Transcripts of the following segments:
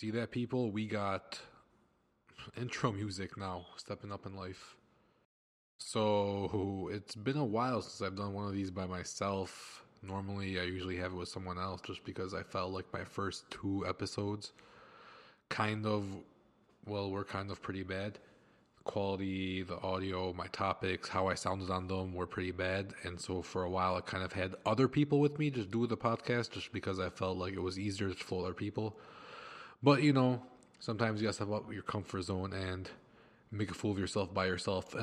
See that, people? We got intro music now, stepping up in life. So it's been a while since I've done one of these by myself. Normally, I usually have it with someone else just because I felt like my first two episodes kind of, well, were kind of pretty bad. The quality, the audio, my topics, how I sounded on them were pretty bad. And so for a while, I kind of had other people with me just do the podcast just because I felt like it was easier to flow other people. But, you know, sometimes you gotta step your comfort zone and make a fool of yourself by yourself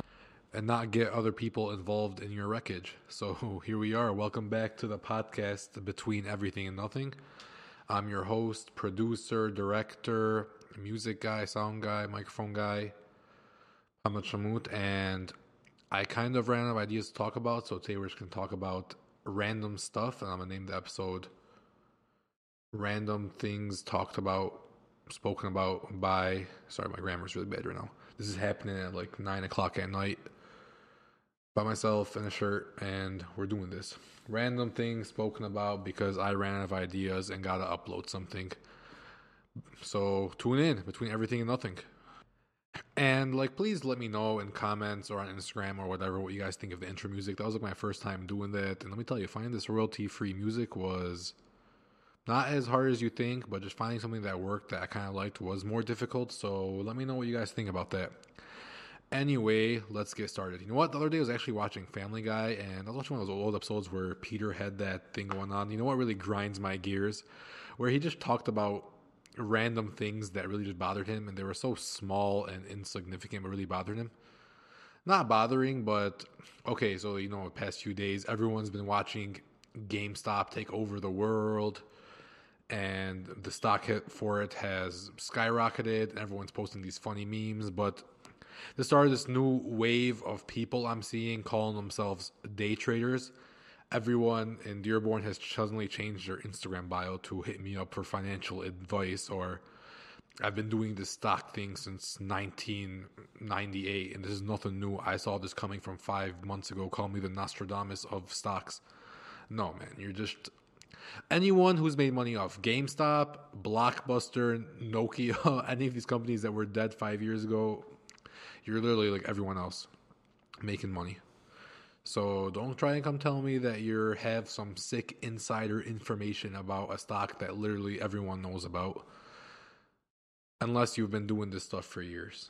and not get other people involved in your wreckage. So here we are. Welcome back to the podcast Between Everything and Nothing. I'm your host, producer, director, music guy, sound guy, microphone guy, Ahmed Shamut, and I kind of ran out of ideas to talk about, so today we're just to talk about random stuff, and I'm to name the episode Random Things Talked About, Spoken About by, sorry, my grammar's really bad right now. This is happening at like 9 o'clock at night by myself in a shirt and we're doing this. Random thing spoken about because I ran out of ideas and gotta upload something. So tune in between everything and nothing. And like please let me know in comments or on Instagram or whatever what you guys think of the intro music. That was like my first time doing that. And let me tell you, finding this royalty free music was not as hard as you think, but just finding something that worked that I kind of liked was more difficult. So let me know what you guys think about that. Anyway, let's get started. You know what? The other day I was actually watching Family Guy, and I was watching one of those old episodes where Peter had that thing going on. You know what really grinds my gears? Where he just talked about random things that really just bothered him, and they were so small and insignificant, but really bothered him. Not bothering, but okay. So you know, the past few days, everyone's been watching GameStop take over the world, and the stock hit for it has skyrocketed. And everyone's posting these funny memes, but the start of this new wave of people I'm seeing calling themselves day traders. Everyone in Dearborn has suddenly changed their Instagram bio to hit me up for financial advice or I've been doing this stock thing since 1998 and this is nothing new. I saw this coming from 5 months ago. Call me the Nostradamus of stocks. No, man, you're just anyone who's made money off GameStop, Blockbuster, Nokia, any of these companies that were dead 5 years ago, you're literally like everyone else making money. So don't try and come tell me that you have some sick insider information about a stock that literally everyone knows about. Unless you've been doing this stuff for years.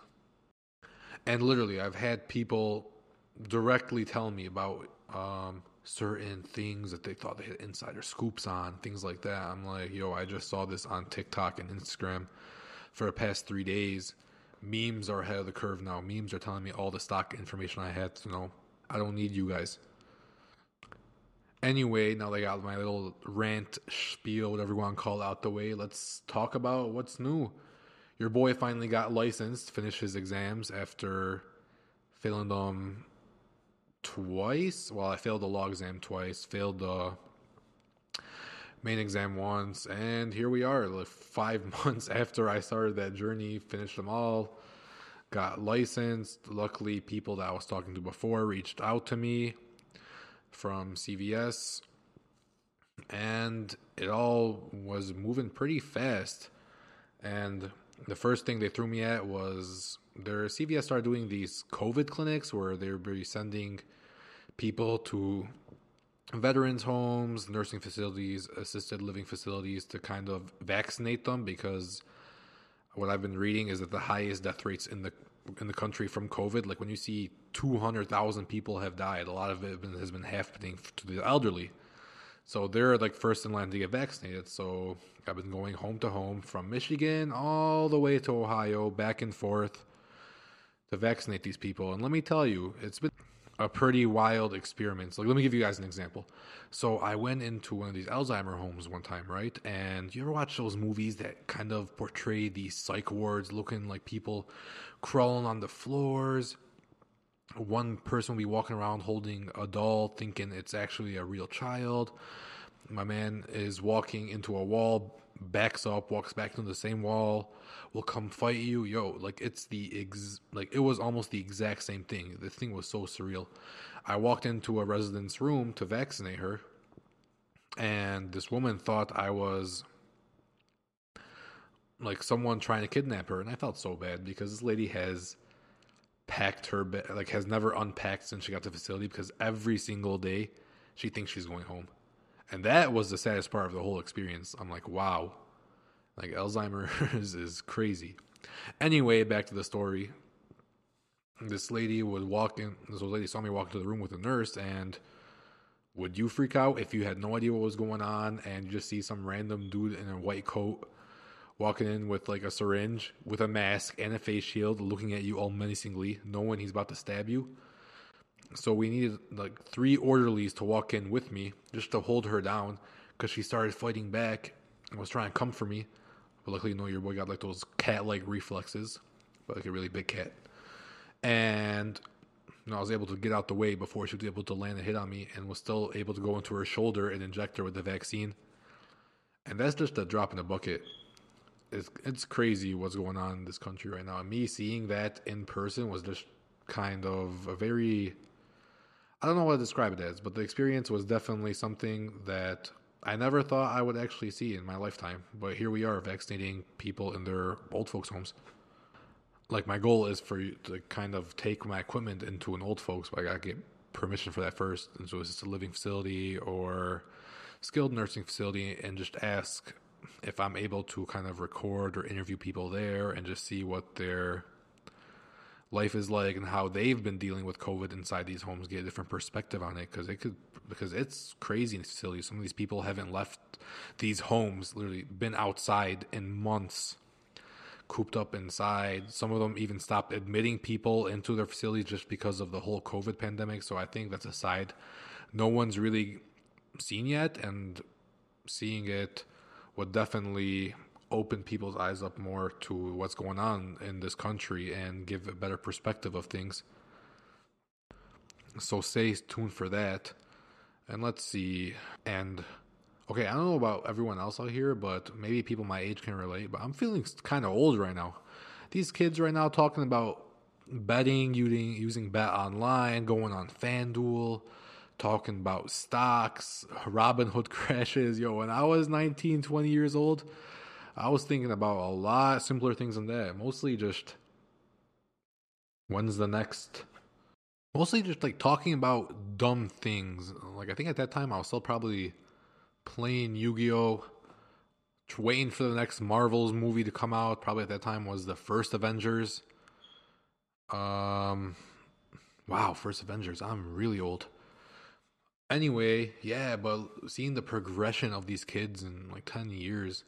And literally, I've had people directly tell me about um, certain things that they thought they had insider scoops on, things like that. I'm like, yo, I just saw this on TikTok and Instagram for the past three days memes are ahead of the curve now. Memes are telling me all the stock information I had to know. I don't need you guys. Anyway, now they got my little rant spiel, whatever you want to call out the way. Let's talk about what's new. Your boy finally got licensed, finished his exams after failing them twice. Well, I failed the law exam twice, failed the main exam once, and here we are, like five months after I started that journey, finished them all, got licensed. Luckily, people that I was talking to before reached out to me from CVS, and it all was moving pretty fast. And the first thing they threw me at was their CVS started doing these COVID clinics where they're be sending people to veterans homes, nursing facilities, assisted living facilities to kind of vaccinate them because what I've been reading is that the highest death rates in the in the country from COVID, like when you see 200,000 people have died, a lot of it has been happening to the elderly. So they're like first in line to get vaccinated. So I've been going home to home from Michigan all the way to Ohio, back and forth to vaccinate these people. And let me tell you, it's been a pretty wild experience. Like, let me give you guys an example. So, I went into one of these Alzheimer homes one time, right? And you ever watch those movies that kind of portray these psych wards looking like people crawling on the floors? One person will be walking around holding a doll, thinking it's actually a real child. My man is walking into a wall, backs up, walks back into the same wall, will come fight you. Yo, like it's the ex like it was almost the exact same thing. The thing was so surreal. I walked into a resident's room to vaccinate her, and this woman thought I was like someone trying to kidnap her, and I felt so bad because this lady has packed her bed, like has never unpacked since she got to the facility because every single day she thinks she's going home, and that was the saddest part of the whole experience. I'm like, wow, like Alzheimer's is crazy. Anyway, back to the story. This lady would walk in. This old lady saw me walk into the room with a nurse, and would you freak out if you had no idea what was going on and you just see some random dude in a white coat walking in with like a syringe with a mask and a face shield looking at you all menacingly, knowing he's about to stab you? So we needed like three orderlies to walk in with me just to hold her down because she started fighting back and was trying to come for me. But luckily, you know, your boy got like those cat like reflexes, but like a really big cat. And you know, I was able to get out the way before she was able to land a hit on me and was still able to go into her shoulder and inject her with the vaccine. And that's just a drop in the bucket. It's, it's crazy what's going on in this country right now. And me seeing that in person was just kind of a very I don't know what to describe it as, but the experience was definitely something that I never thought I would actually see in my lifetime. But here we are vaccinating people in their old folks' homes. Like my goal is for you to kind of take my equipment into an old folks, but I gotta get permission for that first. And so it's a living facility or skilled nursing facility and just ask if I'm able to kind of record or interview people there and just see what their life is like and how they've been dealing with COVID inside these homes, get a different perspective on it because it could because it's crazy in facilities. Some of these people haven't left these homes, literally been outside in months, cooped up inside. Some of them even stopped admitting people into their facilities just because of the whole COVID pandemic. So I think that's a side no one's really seen yet, and seeing it would definitely open people's eyes up more to what's going on in this country and give a better perspective of things. So stay tuned for that. And let's see. And okay, I don't know about everyone else out here, but maybe people my age can relate. But I'm feeling kind of old right now. These kids right now talking about betting, using using bet online, going on FanDuel, talking about stocks, Robinhood crashes. Yo, when I was 19, 20 years old, I was thinking about a lot simpler things than that. Mostly just when's the next. Mostly just like talking about dumb things. Like I think at that time I was still probably playing Yu Gi Oh, waiting for the next Marvel's movie to come out. Probably at that time was the first Avengers. Um, wow, first Avengers. I'm really old. Anyway, yeah, but seeing the progression of these kids in like ten years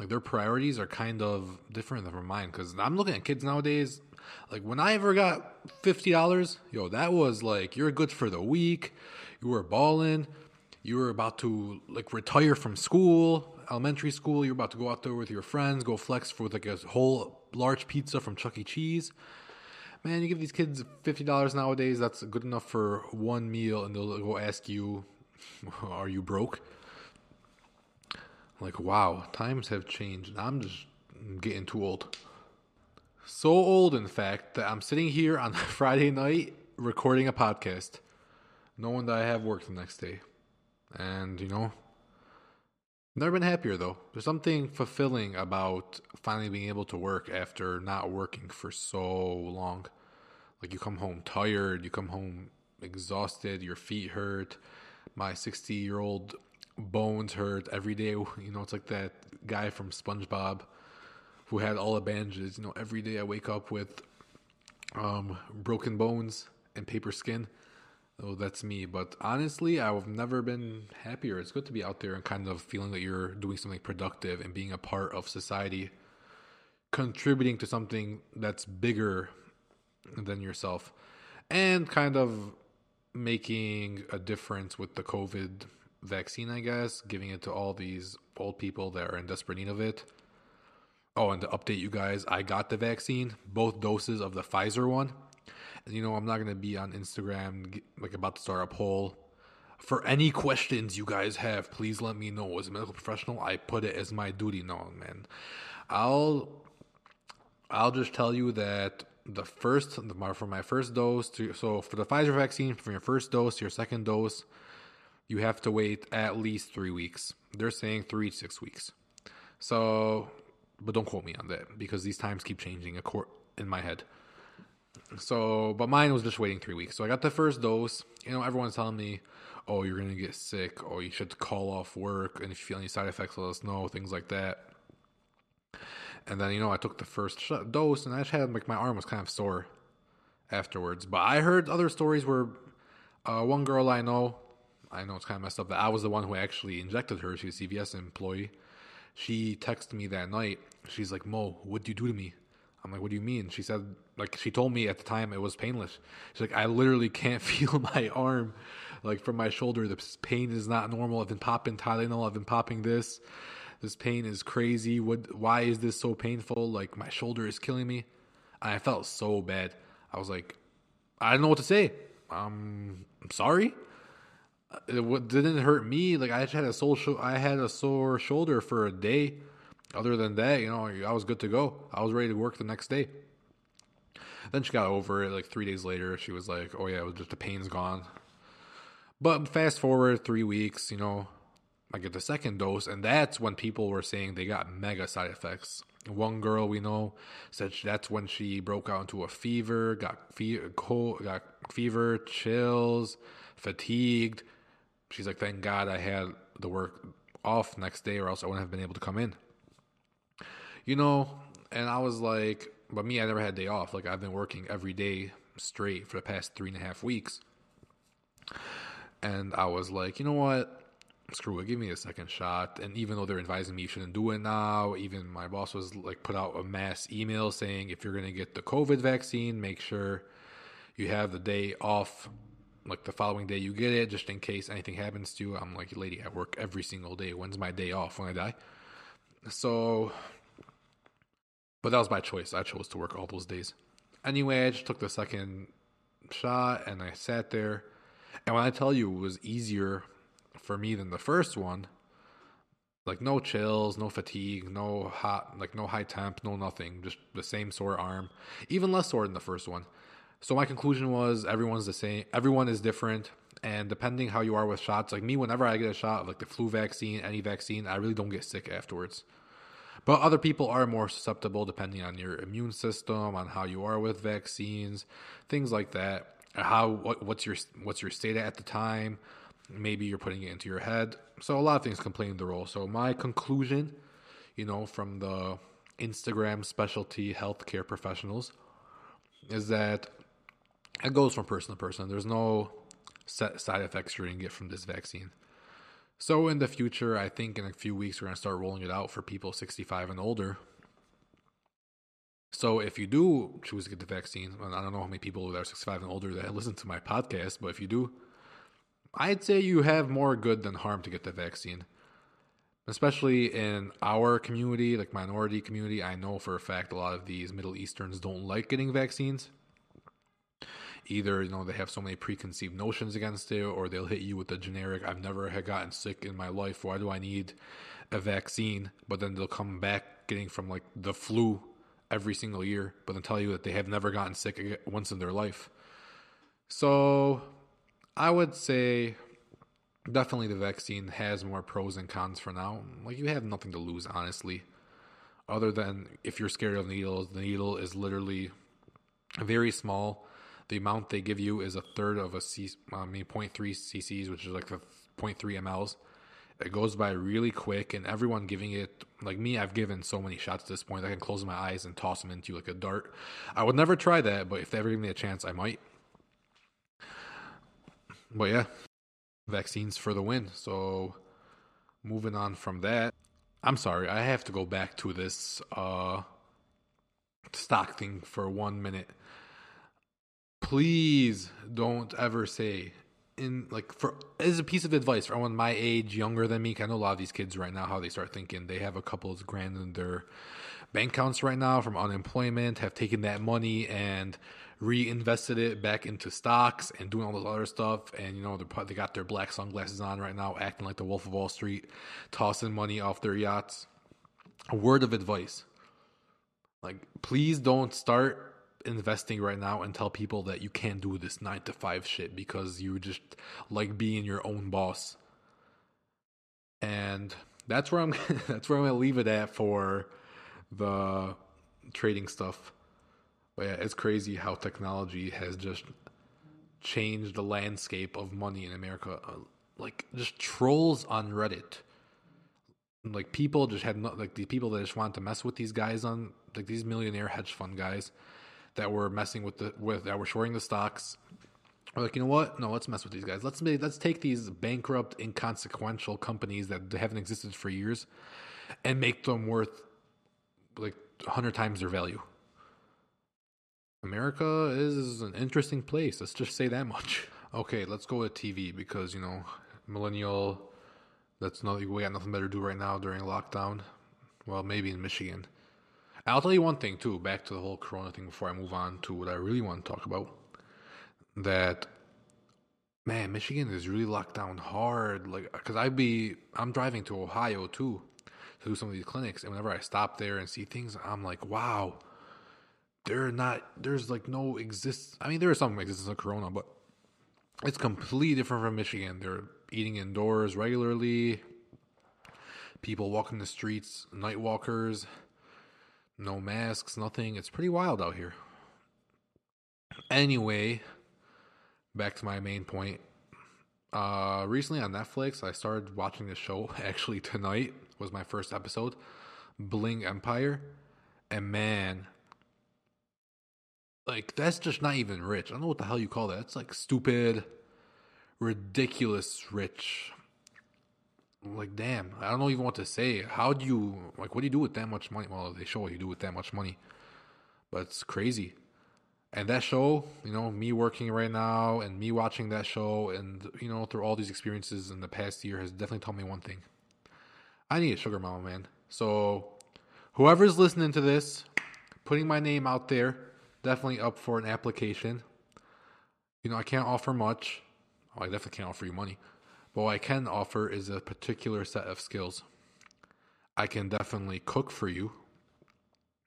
like their priorities are kind of different than mine. Because I'm looking at kids nowadays. Like when I ever got fifty dollars, yo, that was like you're good for the week. You were balling. You were about to like retire from school, elementary school. You're about to go out there with your friends, go flex for like a whole large pizza from Chuck E. Cheese. Man, you give these kids fifty dollars nowadays. That's good enough for one meal, and they'll go ask you, "Are you broke?" Like, wow, times have changed. I'm just getting too old. So old, in fact, that I'm sitting here on Friday night recording a podcast, knowing that I have work the next day. And, you know, never been happier though. There's something fulfilling about finally being able to work after not working for so long. Like, you come home tired, you come home exhausted, your feet hurt. My 60 year old bones hurt every day. You know, it's like that guy from SpongeBob who had all the bandages. You know, every day I wake up with um, broken bones and paper skin. Oh, that's me. But honestly, I've never been happier. It's good to be out there and kind of feeling that you're doing something productive and being a part of society, contributing to something that's bigger than yourself, and kind of making a difference with the COVID vaccine, I guess, giving it to all these old people that are in desperate need of it. Oh, and to update you guys, I got the vaccine, both doses of the Pfizer one. And you know, I'm not going to be on Instagram like about to start a poll. For any questions you guys have, please let me know. As a medical professional, I put it as my duty. No, man. I'll I'll just tell you that the first for my first dose to so for the Pfizer vaccine from your first dose to your second dose you have to wait at least three weeks. They're saying three to six weeks. So but don't quote me on that because these times keep changing in my head. So, but mine was just waiting three weeks. So I got the first dose. You know, everyone's telling me, "Oh, you're gonna get sick. Oh, you should call off work. And if you feel any side effects, let us know." Things like that. And then you know, I took the first dose, and I just had like my arm was kind of sore afterwards. But I heard other stories where uh, one girl I know, I know it's kind of messed up that I was the one who actually injected her. She was a CVS employee. She texted me that night. She's like, "Mo, what did you do to me?" I'm like, "What do you mean?" She said, like she told me at the time it was painless. She's like, "I literally can't feel my arm, like from my shoulder. The pain is not normal. I've been popping Tylenol. I've been popping this. This pain is crazy. What? Why is this so painful? Like my shoulder is killing me." I felt so bad. I was like, I don't know what to say. Um, I'm sorry. Uh, it didn't hurt me. Like I had a sore, I had a sore shoulder for a day. Other than that, you know, I was good to go. I was ready to work the next day. Then she got over it. Like three days later, she was like, "Oh yeah, it was just the pain's gone." But fast forward three weeks, you know, I get the second dose, and that's when people were saying they got mega side effects. One girl we know said that's when she broke out into a fever, got fe- cold, got fever, chills, fatigued. She's like, "Thank God I had the work off next day, or else I wouldn't have been able to come in." You know, and I was like, "But me, I never had a day off. Like I've been working every day straight for the past three and a half weeks." And I was like, you know what? screw it, give me a second shot. And even though they're advising me you shouldn't do it now, even my boss was like put out a mass email saying if you're to get the COVID vaccine, make sure you have the day off, like the following day you get it, just in case anything happens to you. I'm like, lady, I work every single day. When's my day off when I die? So, but that was my choice. I chose to work all those days. Anyway, I just took the second shot and I sat there. And when I tell you it was easier for me than the first one. Like no chills, no fatigue, no hot, like no high temp, no nothing, just the same sore arm, even less sore than the first one. So my conclusion was everyone's the same, everyone is different, and depending how you are with shots, like me, whenever I get a shot of like the flu vaccine, any vaccine, I really don't get sick afterwards. But other people are more susceptible depending on your immune system, on how you are with vaccines, things like that. How what, what's your what's your state at the time? Maybe you're putting it into your head. So a lot of things can play in the role. So my conclusion, you know, from the Instagram specialty healthcare professionals is that it goes from person to person. There's no set side effects you're going to get from this vaccine. So in the future, I think in a few weeks we're going to start rolling it out for people 65 and older. So if you do choose to get the vaccine, I don't know how many people that are 65 and older that listen to my podcast, but if you do, I'd say you have more good than harm to get the vaccine. Especially in our community, like minority community, I know for a fact a lot of these Middle Easterns don't like getting vaccines. Either, you know, they have so many preconceived notions against it, or they'll hit you with the generic, I've never had gotten sick in my life, why do I need a vaccine? But then they'll come back getting from like the flu every single year, but then tell you that they have never gotten sick once in their life. So I would say definitely the vaccine has more pros and cons for now. Like you have nothing to lose, honestly, other than if you're scared of needles. The needle is literally very small. The amount they give you is a third of a c. I mean, 0.3 cc's, which is like the 0.3 mLs. It goes by really quick, and everyone giving it, like me, I've given so many shots at this point. I can close my eyes and toss them into like a dart. I would never try that, but if they ever give me a chance, I might. But yeah, vaccines for the win. So moving on from that, I'm sorry, I have to go back to this uh, stock thing for one minute. Please don't ever say in like for as a piece of advice for anyone my age, younger than me. I know a lot of these kids right now how they start thinking they have a couple of grand in their bank accounts right now from unemployment, have taken that money and reinvested it back into stocks and doing all this other stuff. And you know, they got their black sunglasses on right now, acting like the Wolf of Wall Street, tossing money off their yachts. A word of advice: like, please don't start investing right now and tell people that you can't do this nine to five shit because you just like being your own boss. And that's where I'm. that's where I'm gonna leave it at for the trading stuff. But yeah, it's crazy how technology has just changed the landscape of money in America. Uh, like just trolls on Reddit. Like people just had no, like the people that just wanted to mess with these guys on like these millionaire hedge fund guys that were messing with the with that were shorting the stocks. We're like, you know what? No, let's mess with these guys. Let's make, let's take these bankrupt, inconsequential companies that haven't existed for years, and make them worth like hundred times their value. America is an interesting place. Let's just say that much. Okay, let's go with TV because you know, millennial. That's not we got nothing better to do right now during lockdown. Well, maybe in Michigan. I'll tell you one thing too. Back to the whole Corona thing before I move on to what I really want to talk about. That man, Michigan is really locked down hard. Like, cause I be I'm driving to Ohio too to do some of these clinics, and whenever I stop there and see things, I'm like, wow, they're not. There's like no exist. I mean, there is some existence of Corona, but it's completely different from Michigan. They're eating indoors regularly. People walking the streets, night walkers, no masks, nothing. It's pretty wild out here. Anyway, back to my main point. Uh, recently on Netflix, I started watching this show. Actually, tonight was my first episode, Bling Empire, and man, like that's just not even rich. I don't know what the hell you call that. It's like stupid, ridiculous rich. Like damn, I don't know even what to say. How do you like? What do you do with that much money? Well, they show what you do with that much money, but it's crazy. And that show, you know, me working right now and me watching that show, and you know, through all these experiences in the past year, has definitely taught me one thing. I need a sugar mama, man. So, whoever's listening to this, putting my name out there definitely up for an application. You know, I can't offer much. Well, I definitely can't offer you money. What I can offer is a particular set of skills. I can definitely cook for you.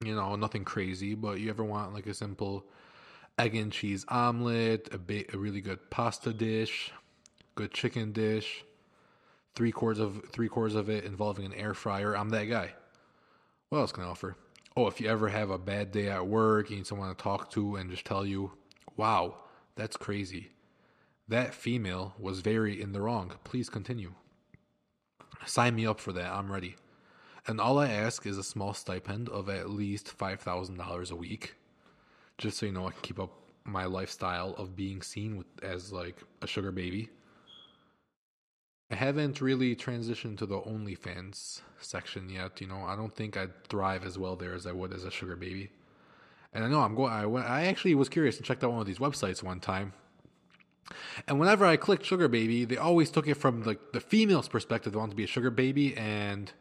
You know, nothing crazy, but you ever want like a simple egg and cheese omelet, a, ba- a really good pasta dish, good chicken dish, three quarters of three quarters of it involving an air fryer. I'm that guy. What else can I offer? oh, if you ever have a bad day at work, you need someone to talk to and just tell you, wow, that's crazy. That female was very in the wrong. Please continue. Sign me up for that. I'm ready. And all I ask is a small stipend of at least $5,000 a week. Just so you know, I can keep up my lifestyle of being seen with, as like a sugar baby. I haven't really transitioned to the OnlyFans section yet. You know, I don't think I'd thrive as well there as I would as a sugar baby. And I know I'm going. I went, I actually was curious and checked out one of these websites one time. And whenever I clicked sugar baby, they always took it from like the female's perspective. They wanted to be a sugar baby, and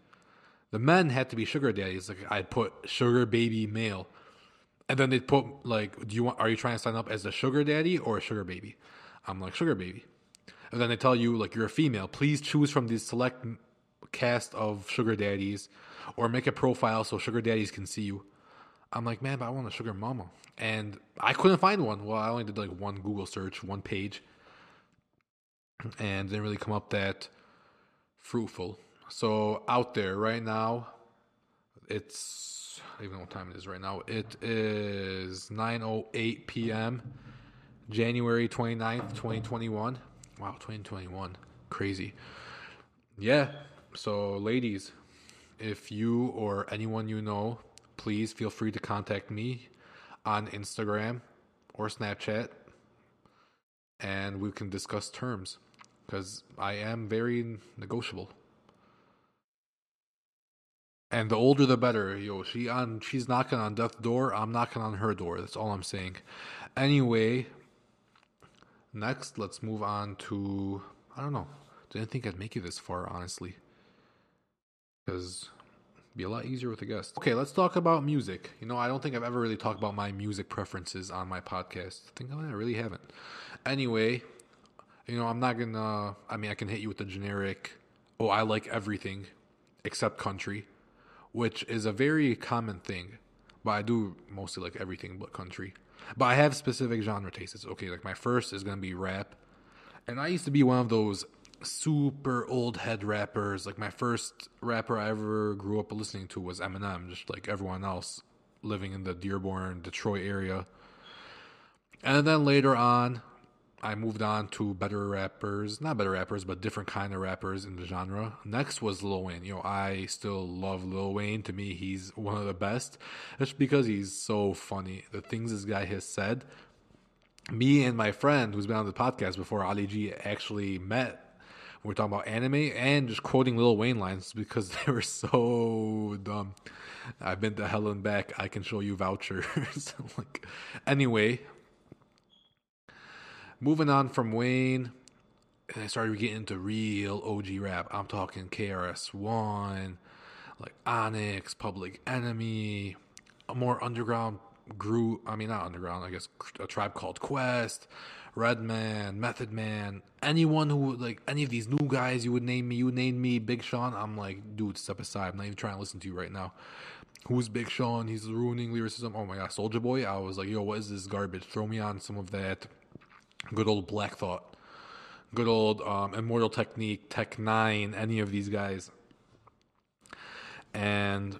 the men had to be sugar daddies. Like I'd put sugar baby male, and then they'd put like, do you want? Are you trying to sign up as a sugar daddy or a sugar baby? I'm like sugar baby and then they tell you like you're a female, please choose from this select cast of sugar daddies, or make a profile so sugar daddies can see you. I'm like, man, but I want a sugar mama, and I couldn't find one. Well, I only did like one Google search, one page, and didn't really come up that fruitful. So out there right now, it's even what time it is right now. It is 9:08 p.m. January 29th, 2021. Wow, 2021. Crazy. Yeah. So, ladies, if you or anyone you know, please feel free to contact me on Instagram or Snapchat and we can discuss terms because I am very negotiable. And the older the better. Yo, she on she's knocking on death's door. I'm knocking on her door. That's all I'm saying. Anyway, Next, let's move on to I don't know. Didn't think I'd make it this far, honestly, because be a lot easier with a guest. Okay, let's talk about music. You know, I don't think I've ever really talked about my music preferences on my podcast. I think oh, I really haven't. Anyway, you know, I'm not gonna. I mean, I can hit you with the generic. Oh, I like everything except country, which is a very common thing. But I do mostly like everything but country. But I have specific genre tastes. okay, like my first is gonna be rap, and I used to be one of those super old head rappers. Like my first rapper I ever grew up listening to was Eminem, just like everyone else living in the Dearborn, Detroit area. And then later on, I moved on to better rappers, not better rappers, but different kind of rappers in the genre. Next was Lil Wayne. You know, I still love Lil Wayne. To me, he's one of the best. Just because he's so funny. The things this guy has said. Me and my friend who's been on the podcast before, Ali G, actually met. We are talking about anime and just quoting Lil Wayne lines because they were so dumb. I've been to hell and back. I can show you vouchers. like, anyway, moving on from Wayne, and I started getting into real OG rap. I'm talking KRS One, like Onyx, Public Enemy, a more underground group. I mean, not underground. I guess a tribe called Quest, Redman, Method Man. Anyone who like any of these new guys you would name me, you name me Big Sean. I'm like, dude, step aside. I'm not even trying to listen to you right now. Who's Big Sean? He's ruining lyricism. Oh my god, Soulja Boy. I was like, yo, what is this garbage? Throw me on some of that good old Black Thought, good old um, Immortal Technique, Tech N9ne, any of these guys. And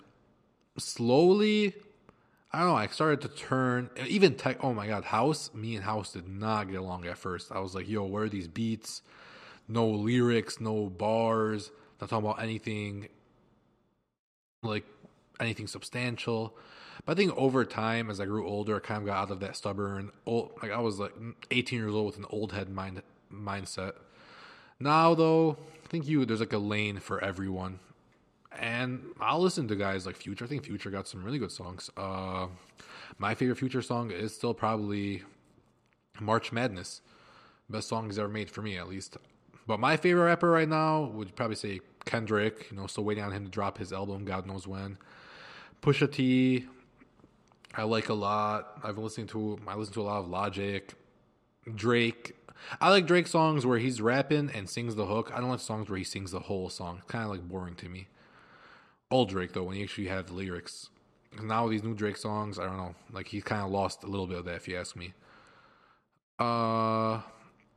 slowly, I don't know, I started to turn, even Tech, oh my God, House, me and House did not get along at first. I was like, yo, where are these beats? No lyrics, no bars, not talking about anything like anything substantial. But I think over time, as I grew older, I kind of got out of that stubborn old. Like I was like 18 years old with an old head mind mindset. Now though, I think you there's like a lane for everyone, and I'll listen to guys like Future. I think Future got some really good songs. Uh, my favorite Future song is still probably March Madness. Best song he's ever made for me, at least. But my favorite rapper right now would probably say Kendrick. You know, still waiting on him to drop his album. God knows when. Pusha T, I like a lot. I've been listening to I listen to a lot of Logic, Drake. I like Drake songs where he's rapping and sings the hook. I don't like songs where he sings the whole song. It's kind of like boring to me. Old Drake though, when he actually had the lyrics. Now these new Drake songs, I don't know. Like he's kind of lost a little bit of that, if you ask me. Uh,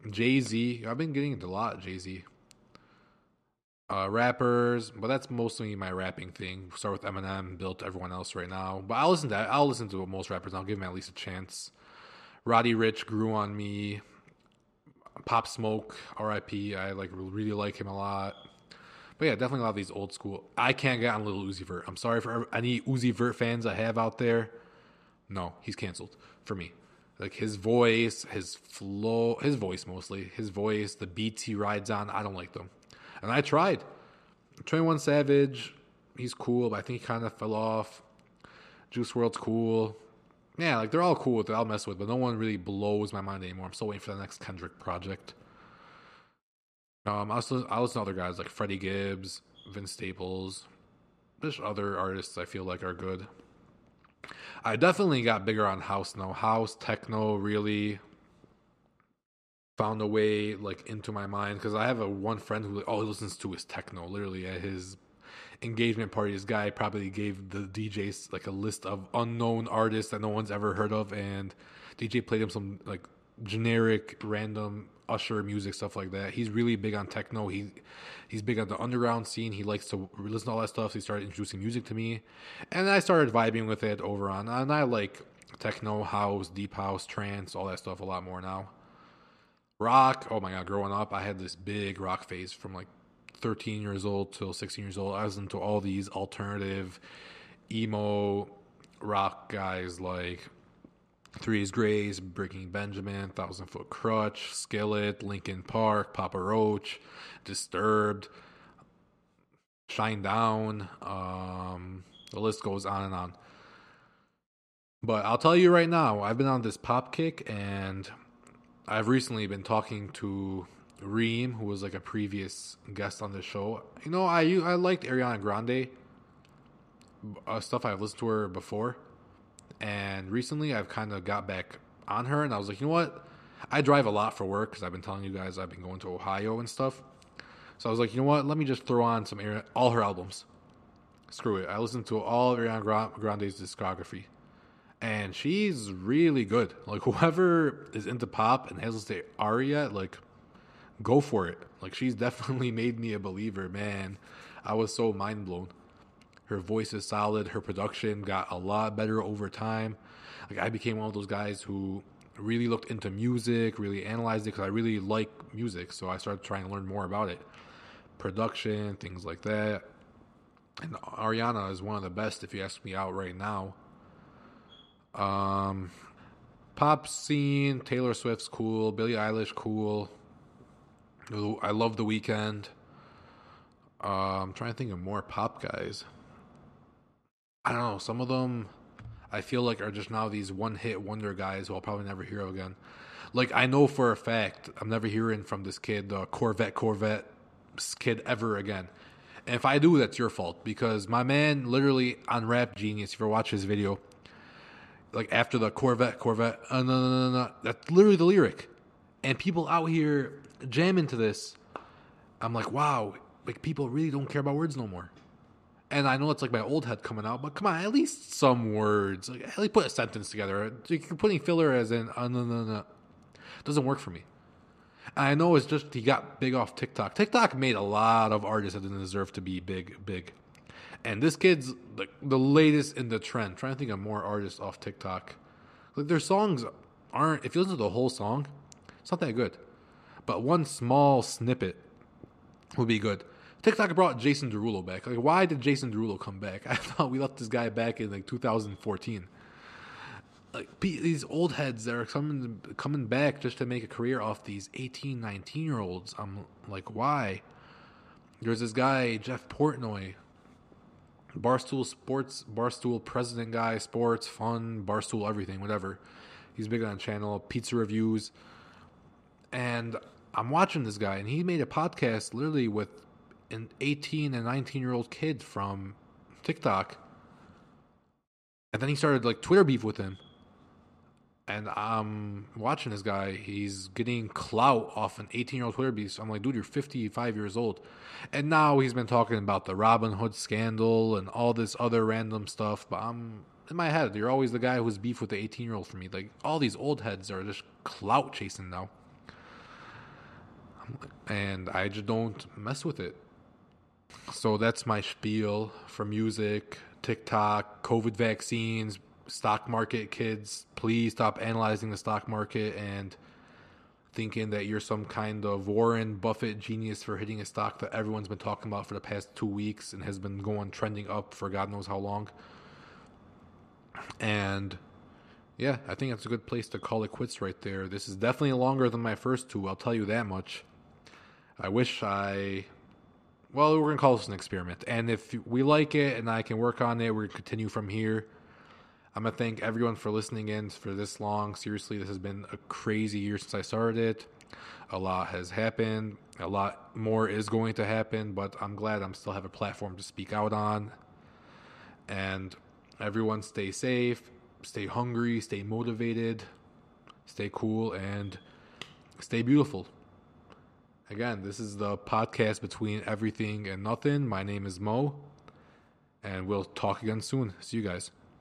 Jay Z. I've been getting into a lot Jay Z uh, rappers, but that's mostly my rapping thing. Start with Eminem, built everyone else right now. But I'll listen to. I'll listen to most rappers. I'll give them at least a chance. Roddy Ricch grew on me. Pop Smoke, R.I.P. I like really like him a lot. But yeah, definitely a lot of these old school. I can't get on Lil Uzi Vert. I'm sorry for any Uzi Vert fans I have out there. No, he's canceled for me. Like his voice, his flow, his voice mostly, his voice, the beats he rides on. I don't like them. And I tried. 21 Savage, he's cool, but I think he kind of fell off. Juice WRLD's cool. Yeah, like they're all cool with it. I'll mess with, but no one really blows my mind anymore. I'm still waiting for the next Kendrick project. Um, I also I listen to other guys like Freddie Gibbs, Vince Staples. There's other artists I feel like are good. I definitely got bigger on house now. House, techno, really found a way like into my mind because I have a one friend who all he listens to is techno. Literally at his engagement party, this guy probably gave the DJs like a list of unknown artists that no one's ever heard of, and DJ played him some like generic random Usher music stuff like that. He's really big on techno. He he's big on the underground scene. He likes to listen to all that stuff. So he started introducing music to me, and I started vibing with it over on. And I like techno, house, deep house, trance, all that stuff a lot more now. Rock, oh my god, growing up, I had this big rock phase from like 13 years old till 16 years old. I was into all these alternative emo rock guys like Three Days Grace, Breaking Benjamin, Thousand Foot Krutch, Skillet, Linkin Park, Papa Roach, Disturbed, Shinedown. Um, the list goes on and on. But I'll tell you right now, I've been on this pop kick and I've recently been talking to Reem, who was like a previous guest on the show. You know, I I liked Ariana Grande uh, stuff. I've listened to her before, and recently I've kind of got back on her, and I was like, you know what? I drive a lot for work because I've been telling you guys I've been going to Ohio and stuff. So I was like, you know what? Let me just throw on some all her albums. Screw it. I listened to all of Ariana Grande's discography and she's really good. Like whoever is into pop and hasn't seen Aria, like go for it. Like she's definitely made me a believer, man. I was so mind blown. Her voice is solid. Her production got a lot better over time. Like I became one of those guys who really looked into music, really analyzed it because I really like music. So I started trying to learn more about it, production, things like that. And Ariana is one of the best if you ask me out right now. Um, pop scene, Taylor Swift's cool, Billie Eilish cool. I love The Weeknd. Uh, I'm trying to think of more pop guys. I don't know. Some of them I feel like are just now these one hit wonder guys who I'll probably never hear again. Like I know for a fact I'm never hearing from this kid, the Corvette Corvette kid ever again. And if I do, that's your fault because my man literally on Rap Genius, if you ever watch his video, like after the Corvette Corvette, uh, no, no, no, no, that's literally the lyric. And people out here jam into this. I'm like, wow, like people really don't care about words no more. And I know it's like my old head coming out, but come on, at least some words. Like, at least put a sentence together. You're putting filler as in, uh, no, no, no. Doesn't work for me. And I know it's just he got big off TikTok. TikTok made a lot of artists that didn't deserve to be big, big. And this kid's like the latest in the trend. I'm trying to think of more artists off TikTok. Like their songs aren't. If you listen to the whole song, it's not that good. But one small snippet would be good. TikTok brought Jason Derulo back. Like, why did Jason Derulo come back? I thought we left this guy back in like 2014. Like these old heads that are coming coming back just to make a career off these 18, 19 year olds. I'm like, why? There's this guy Jeff Portnoy, Barstool Sports, Barstool President guy, sports, fun, Barstool everything, whatever. He's big on channel, pizza reviews, and I'm watching this guy, and he made a podcast literally with an 18 and 19 year old kid from TikTok. And then he started like Twitter beef with him. And I'm watching this guy. He's getting clout off an 18 year old Twitter beef. So I'm like, dude, you're 55 years old. And now he's been talking about the Robinhood scandal and all this other random stuff. But I'm in my head, you're always the guy who's beef with the 18 year old for me. Like all these old heads are just clout chasing now. And I just don't mess with it. So that's my spiel for music, TikTok, COVID vaccines, stock market kids. Please stop analyzing the stock market and thinking that you're some kind of Warren Buffett genius for hitting a stock that everyone's been talking about for the past two weeks and has been going trending up for God knows how long. And yeah, I think that's a good place to call it quits right there. This is definitely longer than my first two, I'll tell you that much. I wish I well, we're gonna call this an experiment, and if we like it and I can work on it, we're gonna continue from here. I'm gonna thank everyone for listening in for this long. Seriously, this has been a crazy year since I started it. A lot has happened. A lot more is going to happen, but I'm glad I'm still have a platform to speak out on. And everyone stay safe, stay hungry, stay motivated, stay cool, and stay beautiful. Again, this is the podcast between everything and nothing. My name is Mo, and we'll talk again soon. See you guys.